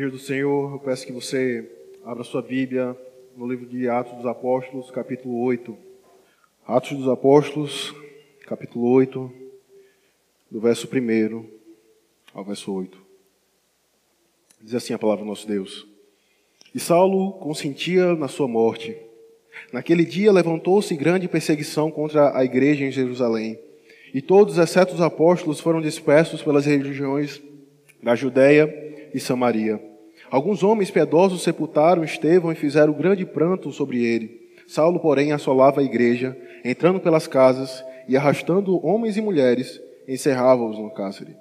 Igreja do Senhor, eu peço que você abra sua Bíblia no livro de Atos dos Apóstolos, capítulo 8. Atos dos Apóstolos, capítulo 8, do verso 1 ao verso 8. Diz assim a palavra do nosso Deus. E Saulo consentia na sua morte. Naquele dia levantou-se grande perseguição contra a igreja em Jerusalém. E todos, exceto os apóstolos, foram dispersos pelas regiões da Judéia e Samaria. Alguns homens piedosos sepultaram Estevão e fizeram grande pranto sobre ele. Saulo, porém, assolava a igreja, entrando pelas casas e arrastando homens e mulheres, encerrava-os no cárcere.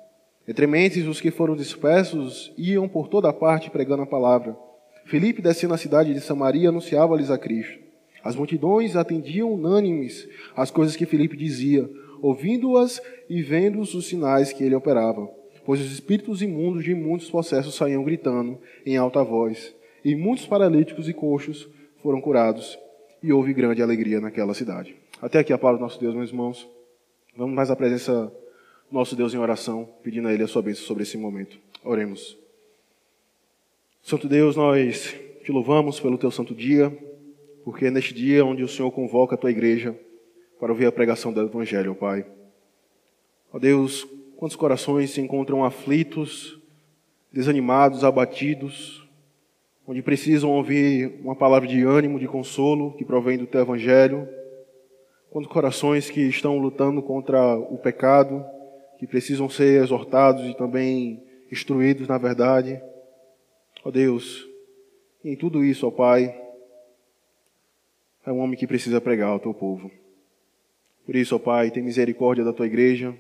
Entre mentes, os que foram dispersos iam por toda parte pregando a palavra. Filipe, descendo a cidade de Samaria, anunciava-lhes a Cristo. As multidões atendiam unânimes às coisas que Filipe dizia, ouvindo-as e vendo os sinais que ele operava pois os espíritos imundos de muitos processos saíam gritando em alta voz, e muitos paralíticos e coxos foram curados, e houve grande alegria naquela cidade. Até aqui a palavra do nosso Deus, meus irmãos. Vamos mais à presença do nosso Deus em oração, pedindo a Ele a sua bênção sobre esse momento. Oremos. Santo Deus, nós te louvamos pelo teu santo dia, porque é neste dia onde o Senhor convoca a tua igreja para ouvir a pregação do Evangelho, ó Pai. Ó Deus, Quantos corações se encontram aflitos, desanimados, abatidos, onde precisam ouvir uma palavra de ânimo, de consolo que provém do teu evangelho? Quantos corações que estão lutando contra o pecado, que precisam ser exortados e também instruídos na verdade? Ó Deus, em tudo isso, ó Pai, é um homem que precisa pregar ao teu povo. Por isso, ó Pai, tem misericórdia da tua igreja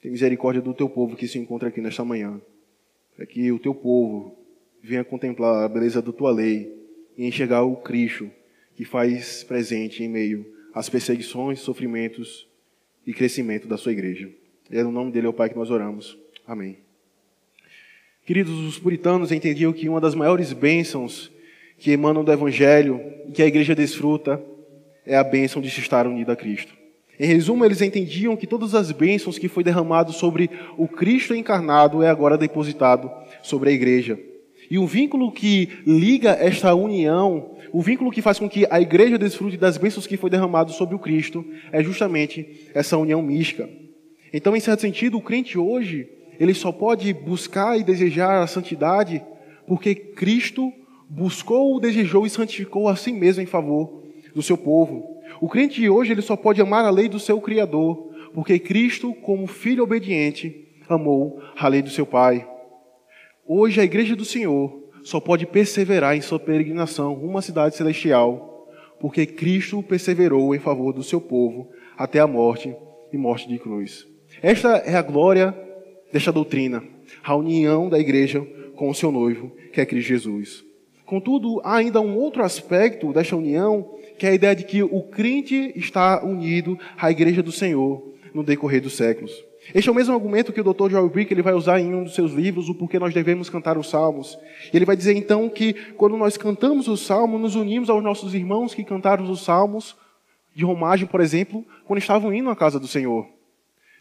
tem misericórdia do teu povo que se encontra aqui nesta manhã. Para que o teu povo venha contemplar a beleza da tua lei e enxergar o Cristo que faz presente em meio às perseguições, sofrimentos e crescimento da sua igreja. E é no nome dele, ó Pai, que nós oramos. Amém. Queridos, os puritanos entendiam que uma das maiores bênçãos que emanam do Evangelho e que a igreja desfruta é a bênção de se estar unida a Cristo. Em resumo, eles entendiam que todas as bênçãos que foi derramado sobre o Cristo encarnado é agora depositado sobre a igreja. E o vínculo que liga esta união, o vínculo que faz com que a igreja desfrute das bênçãos que foi derramado sobre o Cristo, é justamente essa união mística. Então, em certo sentido, o crente hoje, ele só pode buscar e desejar a santidade porque Cristo buscou, desejou e santificou a si mesmo em favor do seu povo. O crente de hoje ele só pode amar a lei do seu Criador, porque Cristo, como filho obediente, amou a lei do seu Pai. Hoje a igreja do Senhor só pode perseverar em sua peregrinação rumo à cidade celestial, porque Cristo perseverou em favor do seu povo até a morte e morte de cruz. Esta é a glória desta doutrina, a união da igreja com o seu noivo, que é Cristo Jesus. Contudo, há ainda um outro aspecto desta união que é a ideia de que o crente está unido à igreja do Senhor no decorrer dos séculos. Este é o mesmo argumento que o Dr. Joel Brick ele vai usar em um dos seus livros, o porquê nós devemos cantar os salmos. Ele vai dizer então que quando nós cantamos os salmos, nos unimos aos nossos irmãos que cantaram os salmos de romagem, por exemplo, quando estavam indo à casa do Senhor.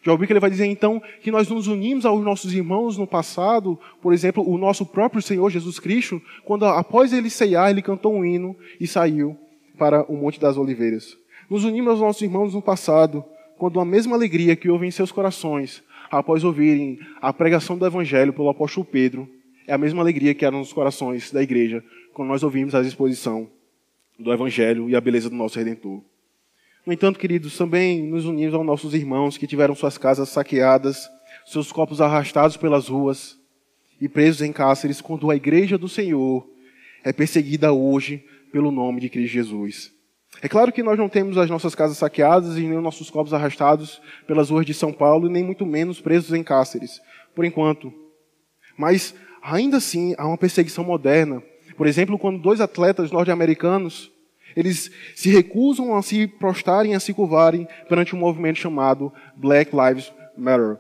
Joel Brick ele vai dizer então que nós nos unimos aos nossos irmãos no passado, por exemplo, o nosso próprio Senhor Jesus Cristo, quando após ele ceiar, ele cantou um hino e saiu para o Monte das Oliveiras. Nos unimos aos nossos irmãos no passado, quando a mesma alegria que houve em seus corações após ouvirem a pregação do Evangelho pelo apóstolo Pedro, é a mesma alegria que era nos corações da igreja quando nós ouvimos a exposição do Evangelho e a beleza do nosso Redentor. No entanto, queridos, também nos unimos aos nossos irmãos que tiveram suas casas saqueadas, seus corpos arrastados pelas ruas e presos em cárceres, quando a igreja do Senhor é perseguida hoje pelo nome de Cristo Jesus. É claro que nós não temos as nossas casas saqueadas e nem os nossos corpos arrastados pelas ruas de São Paulo, e nem muito menos presos em cárceres, por enquanto. Mas, ainda assim, há uma perseguição moderna. Por exemplo, quando dois atletas norte-americanos eles se recusam a se prostrarem, a se curvarem perante um movimento chamado Black Lives Matter.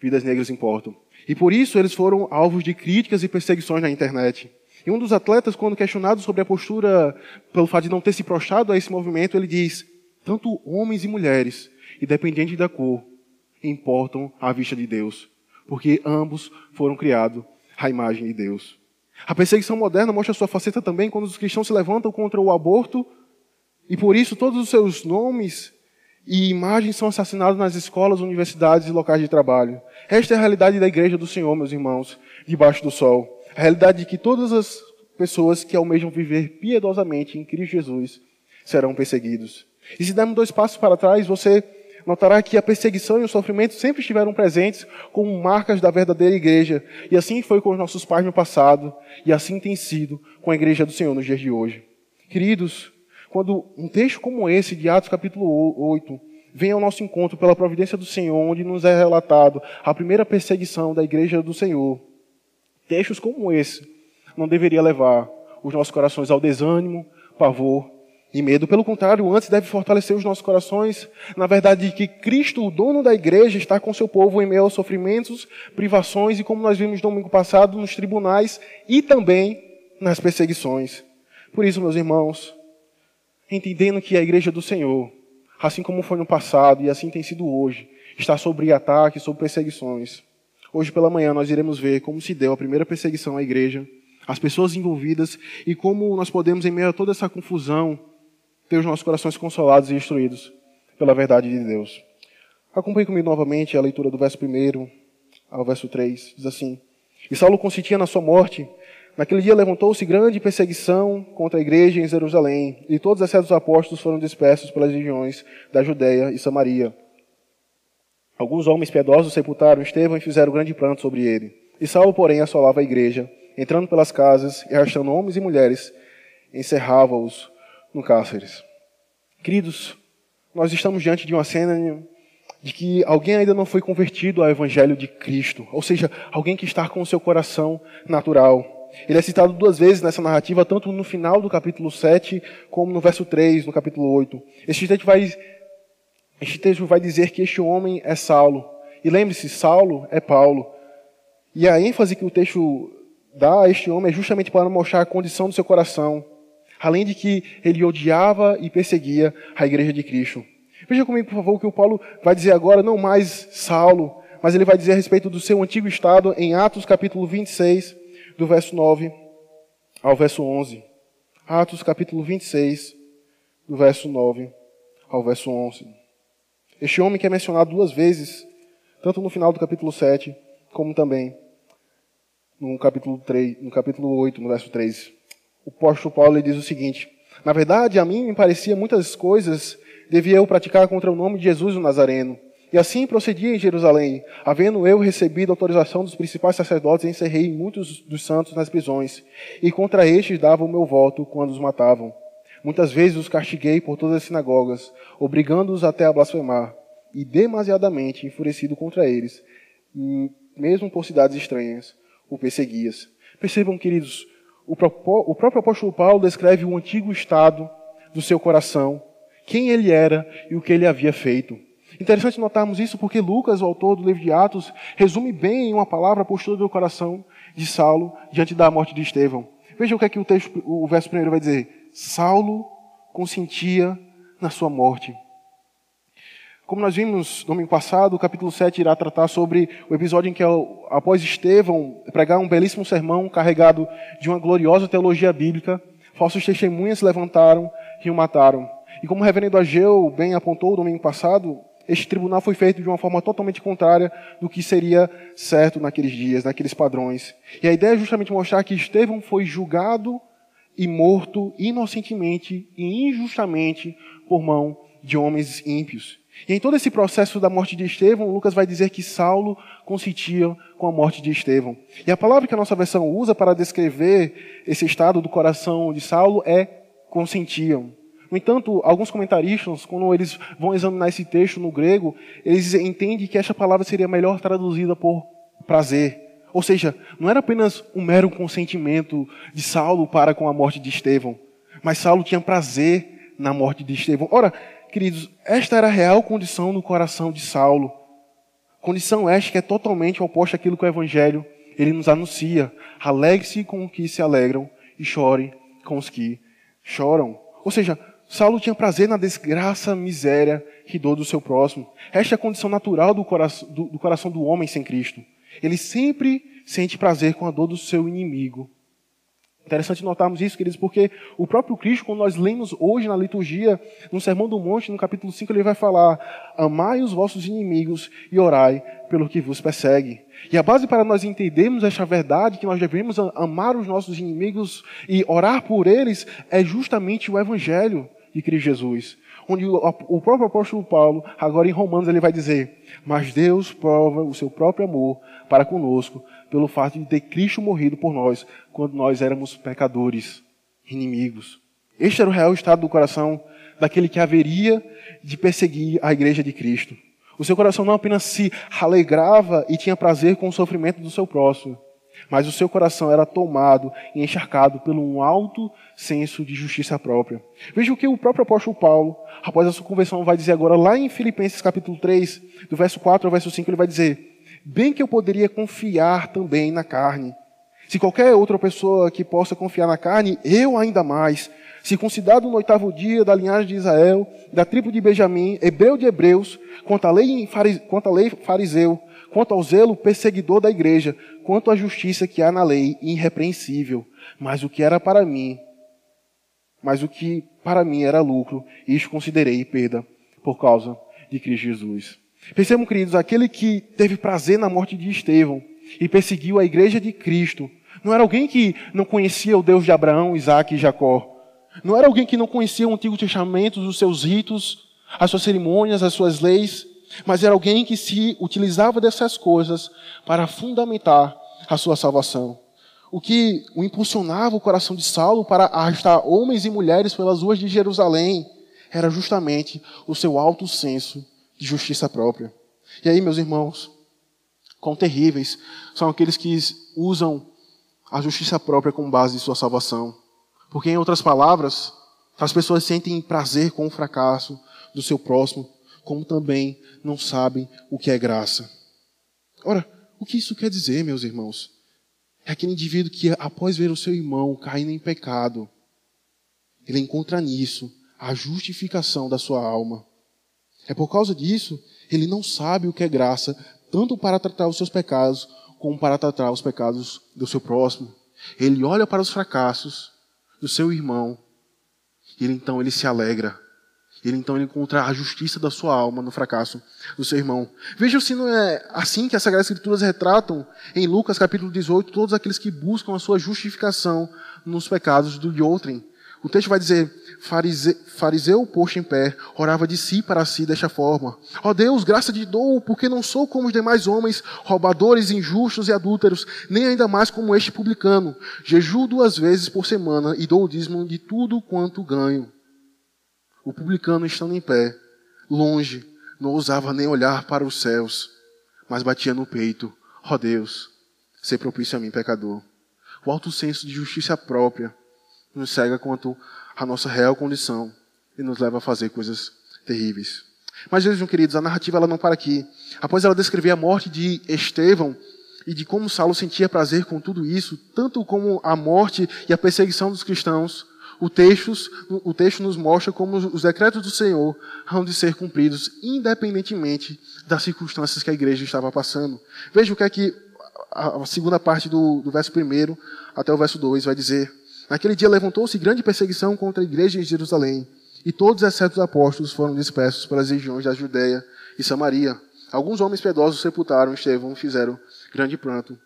Vidas negras importam. E por isso eles foram alvos de críticas e perseguições na internet. E um dos atletas, quando questionado sobre a postura, pelo fato de não ter se prostrado a esse movimento, ele diz: tanto homens e mulheres, independente da cor, importam à vista de Deus, porque ambos foram criados a imagem de Deus. A perseguição moderna mostra sua faceta também quando os cristãos se levantam contra o aborto e por isso todos os seus nomes e imagens são assassinados nas escolas, universidades e locais de trabalho. Esta é a realidade da igreja do Senhor, meus irmãos, debaixo do sol. A realidade de que todas as pessoas que almejam viver piedosamente em Cristo Jesus serão perseguidos. E se dermos dois passos para trás, você notará que a perseguição e o sofrimento sempre estiveram presentes como marcas da verdadeira igreja. E assim foi com os nossos pais no passado, e assim tem sido com a igreja do Senhor nos dias de hoje. Queridos, quando um texto como esse, de Atos capítulo 8, vem ao nosso encontro pela providência do Senhor, onde nos é relatado a primeira perseguição da igreja do Senhor, textos como esse não deveria levar os nossos corações ao desânimo, pavor e medo. Pelo contrário, antes deve fortalecer os nossos corações na verdade de que Cristo, o dono da igreja, está com seu povo em meio aos sofrimentos, privações e, como nós vimos domingo passado, nos tribunais e também nas perseguições. Por isso, meus irmãos, entendendo que a igreja do Senhor, assim como foi no passado e assim tem sido hoje, está sob ataque, sob perseguições. Hoje pela manhã nós iremos ver como se deu a primeira perseguição à igreja, as pessoas envolvidas e como nós podemos, em meio a toda essa confusão, ter os nossos corações consolados e instruídos pela verdade de Deus. Acompanhe comigo novamente a leitura do verso 1 ao verso 3. Diz assim: E Saulo consentia na sua morte. Naquele dia levantou-se grande perseguição contra a igreja em Jerusalém, e todos os dos apóstolos foram dispersos pelas regiões da Judéia e Samaria. Alguns homens piedosos sepultaram Estevão e fizeram grande pranto sobre ele. E Saulo, porém, assolava a igreja, entrando pelas casas e arrastando homens e mulheres, encerrava-os no cárceres. Queridos, nós estamos diante de uma cena de que alguém ainda não foi convertido ao Evangelho de Cristo, ou seja, alguém que está com o seu coração natural. Ele é citado duas vezes nessa narrativa, tanto no final do capítulo 7, como no verso 3, no capítulo 8. Este texto vai, este texto vai dizer que este homem é Saulo. E lembre-se, Saulo é Paulo. E a ênfase que o texto dá a este homem é justamente para mostrar a condição do seu coração além de que ele odiava e perseguia a igreja de Cristo. Veja comigo, por favor, o que o Paulo vai dizer agora, não mais Saulo, mas ele vai dizer a respeito do seu antigo estado em Atos capítulo 26, do verso 9 ao verso 11. Atos capítulo 26, do verso 9 ao verso 11. Este homem que é mencionado duas vezes, tanto no final do capítulo 7, como também no capítulo, 3, no capítulo 8, no verso 3 o apóstolo Paulo diz o seguinte: Na verdade, a mim me parecia muitas coisas devia eu praticar contra o nome de Jesus o Nazareno. E assim procedia em Jerusalém, havendo eu recebido autorização dos principais sacerdotes, encerrei muitos dos santos nas prisões, e contra estes dava o meu voto quando os matavam. Muitas vezes os castiguei por todas as sinagogas, obrigando-os até a blasfemar, e demasiadamente enfurecido contra eles, mesmo por cidades estranhas, o perseguias. Percebam, queridos, o próprio apóstolo Paulo descreve o antigo estado do seu coração, quem ele era e o que ele havia feito. Interessante notarmos isso porque Lucas, o autor do livro de Atos, resume bem em uma palavra a postura do coração de Saulo diante da morte de Estevão. Veja o que é que o, texto, o verso primeiro vai dizer. Saulo consentia na sua morte. Como nós vimos no domingo passado, o capítulo 7 irá tratar sobre o episódio em que, após Estevão pregar um belíssimo sermão carregado de uma gloriosa teologia bíblica, falsos testemunhas se levantaram e o mataram. E como o reverendo Ageu bem apontou no domingo passado, este tribunal foi feito de uma forma totalmente contrária do que seria certo naqueles dias, naqueles padrões. E a ideia é justamente mostrar que Estevão foi julgado e morto inocentemente e injustamente por mão de homens ímpios. E em todo esse processo da morte de Estevão, Lucas vai dizer que Saulo consentia com a morte de Estevão. E a palavra que a nossa versão usa para descrever esse estado do coração de Saulo é consentiam. No entanto, alguns comentaristas, quando eles vão examinar esse texto no grego, eles entendem que esta palavra seria melhor traduzida por prazer. Ou seja, não era apenas um mero consentimento de Saulo para com a morte de Estevão, mas Saulo tinha prazer na morte de Estevão. Ora, Queridos, esta era a real condição no coração de Saulo. Condição esta que é totalmente oposta àquilo que o Evangelho ele nos anuncia. Alegre-se com os que se alegram e chore com os que choram. Ou seja, Saulo tinha prazer na desgraça, miséria e dor do seu próximo. Esta é a condição natural do coração do, do coração do homem sem Cristo. Ele sempre sente prazer com a dor do seu inimigo. Interessante notarmos isso, queridos, porque o próprio Cristo, quando nós lemos hoje na liturgia, no Sermão do Monte, no capítulo 5, ele vai falar: Amai os vossos inimigos e orai pelo que vos persegue. E a base para nós entendermos esta verdade, que nós devemos amar os nossos inimigos e orar por eles, é justamente o Evangelho de Cristo Jesus. Onde o próprio apóstolo Paulo, agora em Romanos, ele vai dizer: Mas Deus prova o seu próprio amor para conosco, pelo fato de ter Cristo morrido por nós quando nós éramos pecadores, inimigos. Este era o real estado do coração daquele que haveria de perseguir a igreja de Cristo. O seu coração não apenas se alegrava e tinha prazer com o sofrimento do seu próximo, mas o seu coração era tomado e encharcado por um alto senso de justiça própria. Veja o que o próprio apóstolo Paulo, após a sua conversão, vai dizer agora lá em Filipenses capítulo 3, do verso 4 ao verso 5, ele vai dizer: bem que eu poderia confiar também na carne. Se qualquer outra pessoa que possa confiar na carne, eu ainda mais. Circuncidado no oitavo dia da linhagem de Israel, da tribo de Benjamim, hebreu de hebreus, quanto à lei, quanto à lei fariseu, quanto ao zelo perseguidor da igreja, quanto à justiça que há na lei, irrepreensível. Mas o que era para mim, mas o que para mim era lucro, isto considerei perda por causa de Cristo Jesus. Percebam, queridos, aquele que teve prazer na morte de Estevão e perseguiu a igreja de Cristo, não era alguém que não conhecia o Deus de Abraão, Isaac e Jacó. Não era alguém que não conhecia o Antigo Testamento, os seus ritos, as suas cerimônias, as suas leis, mas era alguém que se utilizava dessas coisas para fundamentar a sua salvação. O que o impulsionava o coração de Saulo para arrastar homens e mulheres pelas ruas de Jerusalém era justamente o seu alto senso de justiça própria. E aí, meus irmãos, quão terríveis são aqueles que usam a justiça própria como base de sua salvação. Porque, em outras palavras, as pessoas sentem prazer com o fracasso do seu próximo, como também não sabem o que é graça. Ora, o que isso quer dizer, meus irmãos? É aquele indivíduo que, após ver o seu irmão caindo em pecado, ele encontra nisso a justificação da sua alma. É por causa disso, ele não sabe o que é graça, tanto para tratar os seus pecados, como para tratar os pecados do seu próximo. Ele olha para os fracassos do seu irmão, e ele, então ele se alegra. Ele então ele encontra a justiça da sua alma no fracasso do seu irmão. Veja se não é assim que as Sagradas Escrituras retratam em Lucas capítulo 18 todos aqueles que buscam a sua justificação nos pecados do de outrem. O texto vai dizer: fariseu, fariseu posto em pé, orava de si para si desta forma: Ó oh Deus, graça te dou, porque não sou como os demais homens, roubadores, injustos e adúlteros, nem ainda mais como este publicano. Jejuo duas vezes por semana e dou o dízimo de tudo quanto ganho. O publicano, estando em pé, longe, não ousava nem olhar para os céus, mas batia no peito: Ó oh Deus, ser propício a mim, pecador. O alto senso de justiça própria nos cega quanto à nossa real condição e nos leva a fazer coisas terríveis. Mas vejam, queridos, a narrativa ela não para aqui. Após ela descrever a morte de Estevão e de como Saulo sentia prazer com tudo isso, tanto como a morte e a perseguição dos cristãos, o texto, o texto nos mostra como os decretos do Senhor hão de ser cumpridos, independentemente das circunstâncias que a igreja estava passando. Veja o que é que a segunda parte do, do verso 1 até o verso 2 vai dizer. Naquele dia levantou-se grande perseguição contra a igreja em Jerusalém, e todos, exceto os apóstolos, foram dispersos pelas regiões da Judéia e Samaria. Alguns homens piedosos sepultaram Estevão e fizeram grande pranto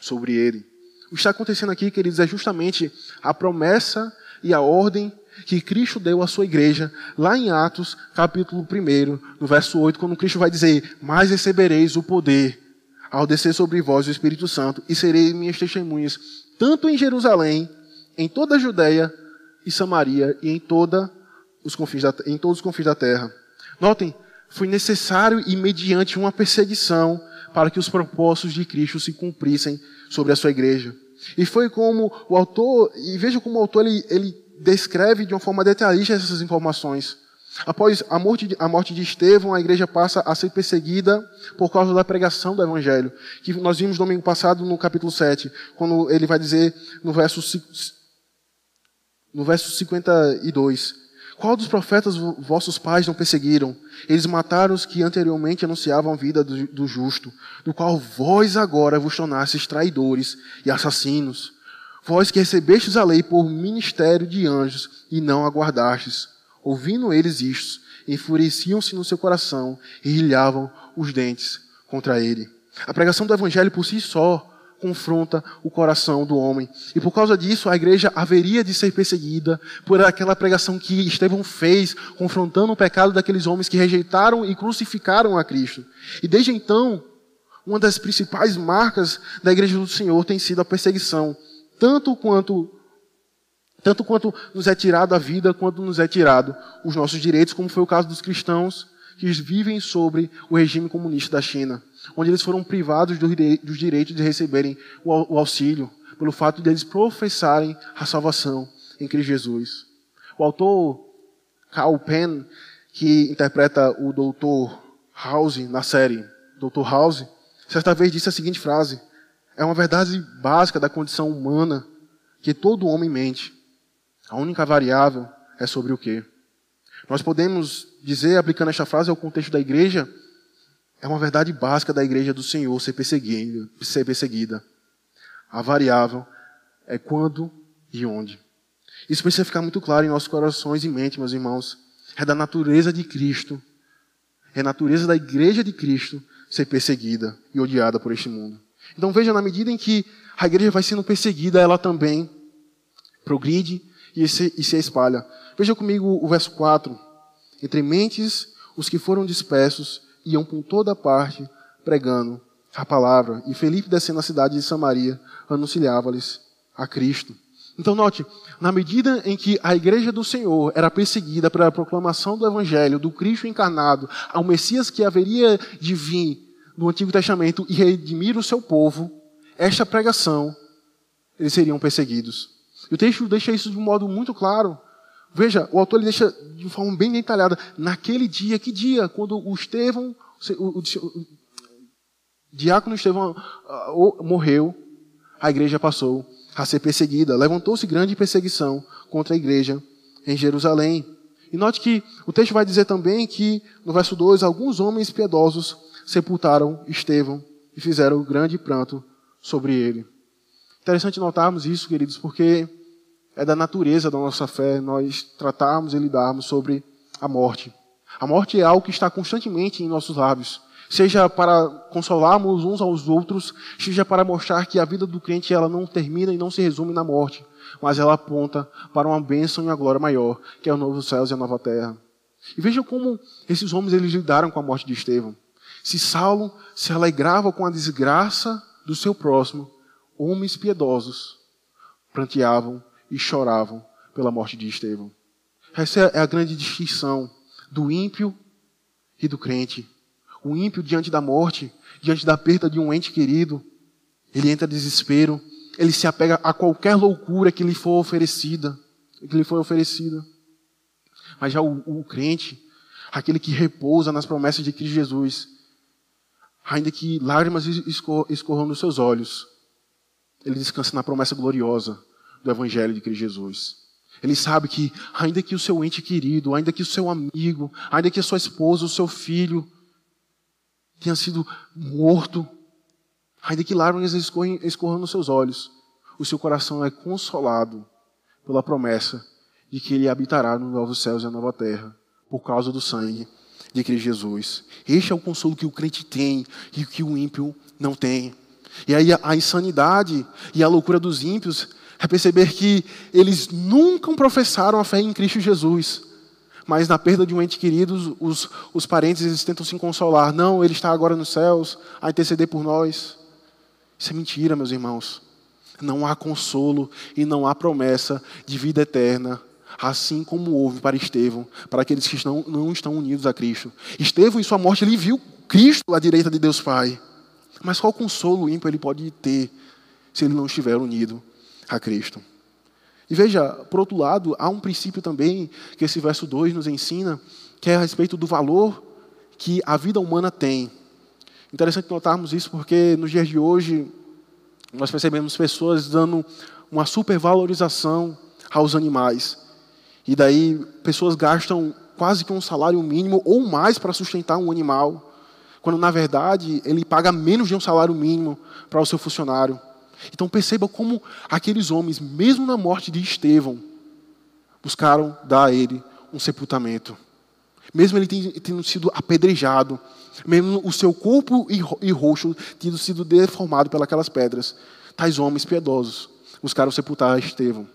sobre ele. O que está acontecendo aqui, queridos, é justamente a promessa e a ordem que Cristo deu à sua igreja, lá em Atos, capítulo 1, no verso 8, quando Cristo vai dizer: Mas recebereis o poder ao descer sobre vós o Espírito Santo, e sereis minhas testemunhas, tanto em Jerusalém, em toda a Judéia e Samaria e em, toda os confins da, em todos os confins da terra. Notem, foi necessário e mediante uma perseguição para que os propósitos de Cristo se cumprissem sobre a sua igreja. E foi como o autor, e veja como o autor ele, ele descreve de uma forma detalhista essas informações. Após a morte, de, a morte de Estevão, a igreja passa a ser perseguida por causa da pregação do Evangelho. Que nós vimos domingo passado no capítulo 7, quando ele vai dizer no verso no verso 52. Qual dos profetas vossos pais não perseguiram? Eles mataram os que anteriormente anunciavam a vida do, do justo, do qual vós agora vos tornastes traidores e assassinos. Vós que recebestes a lei por ministério de anjos e não aguardastes. Ouvindo eles isto, enfureciam-se no seu coração e rilhavam os dentes contra ele. A pregação do evangelho por si só confronta o coração do homem. E por causa disso, a igreja haveria de ser perseguida por aquela pregação que Estevão fez, confrontando o pecado daqueles homens que rejeitaram e crucificaram a Cristo. E desde então, uma das principais marcas da igreja do Senhor tem sido a perseguição, tanto quanto tanto quanto nos é tirado a vida, quanto nos é tirado os nossos direitos, como foi o caso dos cristãos que vivem sobre o regime comunista da China onde eles foram privados dos direitos de receberem o auxílio, pelo fato de eles professarem a salvação em Cristo Jesus. O autor Carl Penn, que interpreta o Dr. House na série Dr. House, certa vez disse a seguinte frase: É uma verdade básica da condição humana que todo homem mente. A única variável é sobre o que. Nós podemos dizer, aplicando esta frase ao contexto da igreja, é uma verdade básica da igreja do Senhor ser perseguida, ser perseguida. A variável é quando e onde. Isso precisa ficar muito claro em nossos corações e mente, meus irmãos. É da natureza de Cristo, é a natureza da igreja de Cristo ser perseguida e odiada por este mundo. Então veja, na medida em que a igreja vai sendo perseguida, ela também progride e se, e se espalha. Veja comigo o verso 4. Entre mentes, os que foram dispersos iam por toda parte pregando a palavra. E Felipe, descendo a cidade de Samaria, anunciava-lhes a Cristo. Então, note, na medida em que a igreja do Senhor era perseguida pela proclamação do Evangelho, do Cristo encarnado, ao Messias que haveria de vir no Antigo Testamento e redimir o seu povo, esta pregação, eles seriam perseguidos. E o texto deixa isso de um modo muito claro. Veja, o autor ele deixa de forma bem detalhada. Naquele dia, que dia? Quando o Estevão, o, o, o diácono Estevão uh, morreu, a igreja passou a ser perseguida. Levantou-se grande perseguição contra a igreja em Jerusalém. E note que o texto vai dizer também que, no verso 2, alguns homens piedosos sepultaram Estevão e fizeram grande pranto sobre ele. Interessante notarmos isso, queridos, porque é da natureza da nossa fé nós tratarmos e lidarmos sobre a morte. A morte é algo que está constantemente em nossos lábios, seja para consolarmos uns aos outros, seja para mostrar que a vida do crente ela não termina e não se resume na morte, mas ela aponta para uma bênção e uma glória maior, que é o novo céu e a nova terra. E veja como esses homens eles lidaram com a morte de Estevão. Se Saulo se alegrava com a desgraça do seu próximo, homens piedosos pranteavam e choravam pela morte de Estevão. Essa é a grande distinção do ímpio e do crente. O ímpio, diante da morte, diante da perda de um ente querido, ele entra em desespero, ele se apega a qualquer loucura que lhe for oferecida, que lhe for oferecida. Mas já o, o crente, aquele que repousa nas promessas de Cristo Jesus, ainda que lágrimas escorram dos seus olhos, ele descansa na promessa gloriosa do Evangelho de Cristo Jesus. Ele sabe que, ainda que o seu ente querido, ainda que o seu amigo, ainda que a sua esposa, o seu filho tenha sido morto, ainda que lágrimas escorram nos seus olhos, o seu coração é consolado pela promessa de que ele habitará nos novos céus e na nova terra, por causa do sangue de Cristo Jesus. Este é o consolo que o crente tem e que o ímpio não tem. E aí a insanidade e a loucura dos ímpios é perceber que eles nunca professaram a fé em Cristo Jesus. Mas na perda de um ente querido, os, os parentes eles tentam se consolar. Não, ele está agora nos céus, a interceder por nós. Isso é mentira, meus irmãos. Não há consolo e não há promessa de vida eterna, assim como houve para Estevão, para aqueles que não, não estão unidos a Cristo. Estevão, em sua morte, ele viu Cristo à direita de Deus Pai. Mas qual consolo ímpio ele pode ter se ele não estiver unido a Cristo. E veja, por outro lado, há um princípio também que esse verso 2 nos ensina, que é a respeito do valor que a vida humana tem. Interessante notarmos isso porque nos dias de hoje nós percebemos pessoas dando uma supervalorização aos animais. E daí pessoas gastam quase que um salário mínimo ou mais para sustentar um animal, quando na verdade ele paga menos de um salário mínimo para o seu funcionário. Então perceba como aqueles homens, mesmo na morte de Estevão, buscaram dar a ele um sepultamento. Mesmo ele tendo sido apedrejado, mesmo o seu corpo e rosto tendo sido deformado pelas pedras, tais homens piedosos buscaram sepultar Estevão.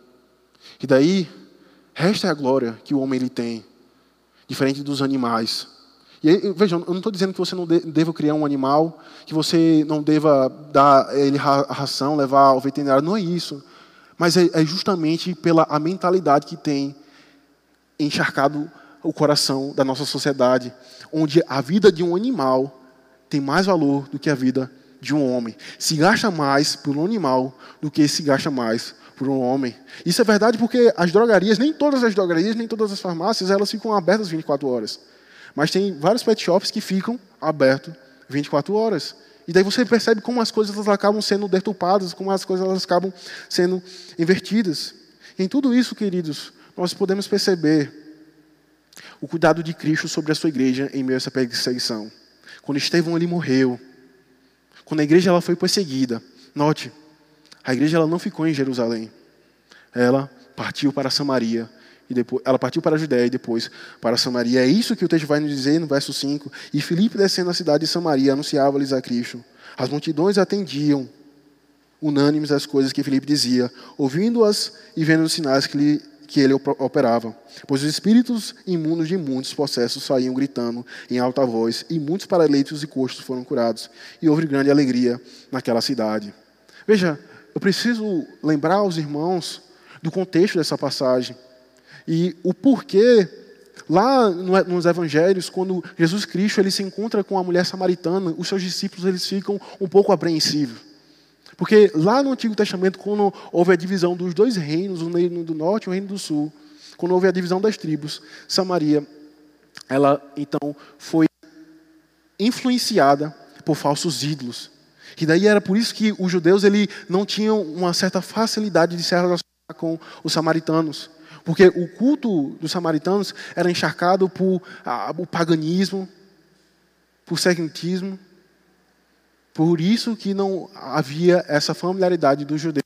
E daí, esta é a glória que o homem ele tem, diferente dos animais. E aí, vejam, eu não estou dizendo que você não deva criar um animal, que você não deva dar ele a ração, levar ao veterinário, não é isso. Mas é, é justamente pela a mentalidade que tem encharcado o coração da nossa sociedade, onde a vida de um animal tem mais valor do que a vida de um homem. Se gasta mais por um animal do que se gasta mais por um homem. Isso é verdade porque as drogarias, nem todas as drogarias, nem todas as farmácias, elas ficam abertas 24 horas. Mas tem vários pet shops que ficam abertos 24 horas. E daí você percebe como as coisas acabam sendo deturpadas, como as coisas elas acabam sendo invertidas. em tudo isso, queridos, nós podemos perceber o cuidado de Cristo sobre a sua igreja em meio a essa perseguição. Quando Estevão ele morreu, quando a igreja ela foi perseguida, note, a igreja ela não ficou em Jerusalém. Ela partiu para Samaria e depois ela partiu para a Judéia e depois para Samaria. É isso que o texto vai nos dizer no verso 5. E Filipe descendo a cidade de Samaria anunciava-lhes a Cristo. As multidões atendiam unânimes às coisas que Filipe dizia, ouvindo-as e vendo os sinais que lhe que ele operava. Pois os espíritos imundos de muitos processos saíam gritando em alta voz, e muitos paraleitos e costos foram curados, e houve grande alegria naquela cidade. Veja, eu preciso lembrar aos irmãos do contexto dessa passagem e o porquê lá nos evangelhos, quando Jesus Cristo ele se encontra com a mulher samaritana, os seus discípulos eles ficam um pouco apreensivos. Porque lá no Antigo Testamento, quando houve a divisão dos dois reinos, o reino do norte e o reino do sul, quando houve a divisão das tribos, Samaria, ela então foi influenciada por falsos ídolos. E daí era por isso que os judeus ele, não tinham uma certa facilidade de se relacionar com os samaritanos. Porque o culto dos samaritanos era encharcado por ah, o paganismo, por segmentismo, por isso que não havia essa familiaridade dos judeus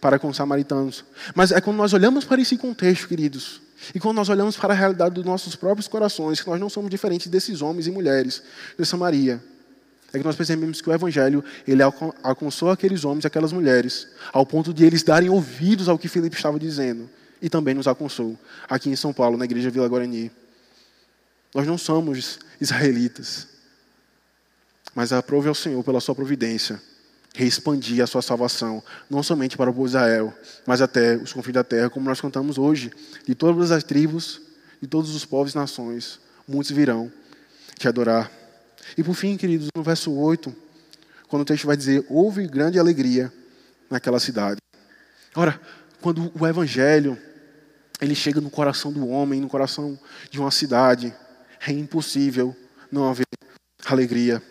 para com os samaritanos. Mas é quando nós olhamos para esse contexto, queridos, e quando nós olhamos para a realidade dos nossos próprios corações, que nós não somos diferentes desses homens e mulheres de Samaria, é que nós percebemos que o Evangelho ele alcançou aqueles homens e aquelas mulheres, ao ponto de eles darem ouvidos ao que Filipe estava dizendo, e também nos alcançou aqui em São Paulo, na Igreja Vila Guarani. Nós não somos israelitas, mas aprove ao Senhor pela sua providência reexpandir a sua salvação, não somente para o povo de Israel, mas até os confins da terra, como nós cantamos hoje, de todas as tribos, de todos os povos e nações, muitos virão te adorar. E por fim, queridos, no verso 8, quando o texto vai dizer: houve grande alegria naquela cidade. Ora, quando o evangelho ele chega no coração do homem, no coração de uma cidade, é impossível não haver alegria.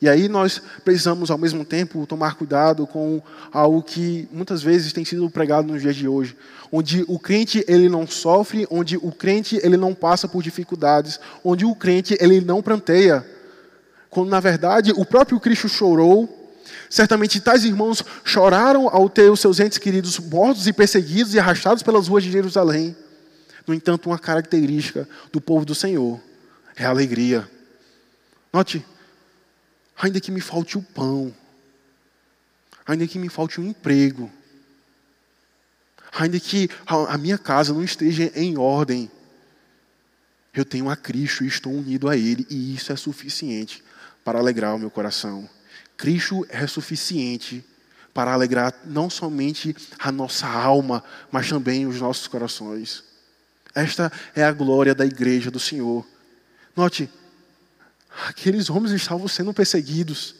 E aí nós precisamos, ao mesmo tempo, tomar cuidado com algo que muitas vezes tem sido pregado nos dias de hoje, onde o crente ele não sofre, onde o crente ele não passa por dificuldades, onde o crente ele não pranteia, quando na verdade o próprio Cristo chorou. Certamente tais irmãos choraram ao ter os seus entes queridos mortos e perseguidos e arrastados pelas ruas de Jerusalém. No entanto, uma característica do povo do Senhor é a alegria. Note, ainda que me falte o pão, ainda que me falte um emprego, ainda que a minha casa não esteja em ordem, eu tenho a Cristo e estou unido a Ele, e isso é suficiente para alegrar o meu coração. Cristo é suficiente para alegrar não somente a nossa alma, mas também os nossos corações. Esta é a glória da igreja do Senhor. Note, Aqueles homens estavam sendo perseguidos.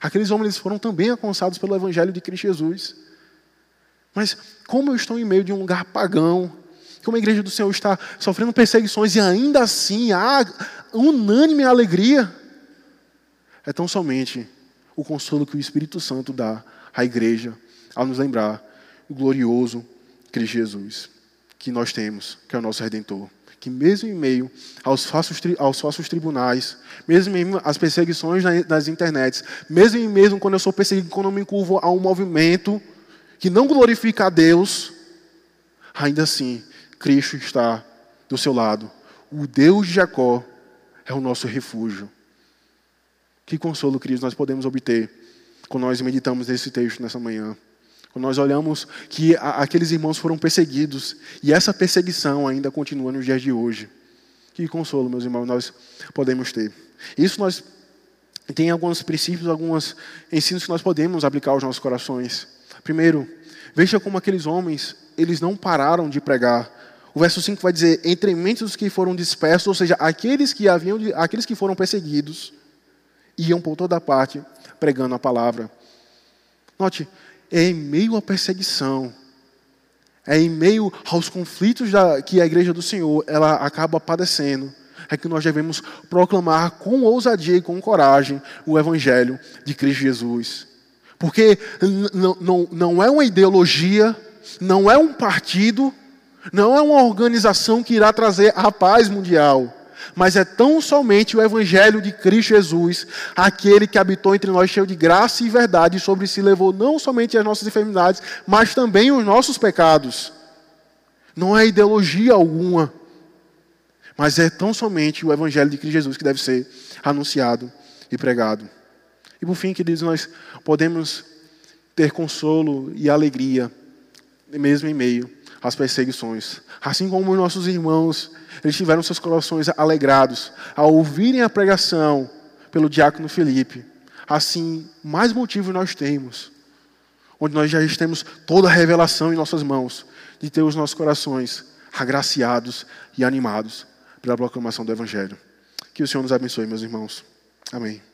Aqueles homens foram também alcançados pelo Evangelho de Cristo Jesus. Mas como eu estou em meio de um lugar pagão, como a igreja do Senhor está sofrendo perseguições e ainda assim há unânime alegria, é tão somente o consolo que o Espírito Santo dá à igreja ao nos lembrar o glorioso Cristo Jesus. que nós temos, que é o nosso Redentor. Que mesmo em meio aos falsos, aos falsos tribunais, mesmo em meio às perseguições nas internets, mesmo em mesmo quando eu sou perseguido, quando eu me curvo a um movimento que não glorifica a Deus, ainda assim, Cristo está do seu lado. O Deus de Jacó é o nosso refúgio. Que consolo, queridos, nós podemos obter quando nós meditamos nesse texto nessa manhã. Quando nós olhamos que aqueles irmãos foram perseguidos e essa perseguição ainda continua nos dias de hoje. Que consolo, meus irmãos, nós podemos ter. Isso nós tem alguns princípios, alguns ensinos que nós podemos aplicar aos nossos corações. Primeiro, veja como aqueles homens, eles não pararam de pregar. O verso 5 vai dizer: entre muitos que foram dispersos, ou seja, aqueles que haviam, aqueles que foram perseguidos, iam por toda parte pregando a palavra. Note, é em meio à perseguição, é em meio aos conflitos da, que a igreja do Senhor ela acaba padecendo, é que nós devemos proclamar com ousadia e com coragem o Evangelho de Cristo Jesus. Porque não, não é uma ideologia, não é um partido, não é uma organização que irá trazer a paz mundial mas é tão somente o Evangelho de Cristo Jesus, aquele que habitou entre nós cheio de graça e verdade, e sobre si levou não somente as nossas enfermidades, mas também os nossos pecados. Não é ideologia alguma, mas é tão somente o Evangelho de Cristo Jesus que deve ser anunciado e pregado. E por fim, queridos, nós podemos ter consolo e alegria, mesmo em meio às perseguições. Assim como nossos irmãos eles tiveram seus corações alegrados ao ouvirem a pregação pelo diácono Felipe. Assim, mais motivo nós temos, onde nós já temos toda a revelação em nossas mãos, de ter os nossos corações agraciados e animados pela proclamação do Evangelho. Que o Senhor nos abençoe, meus irmãos. Amém.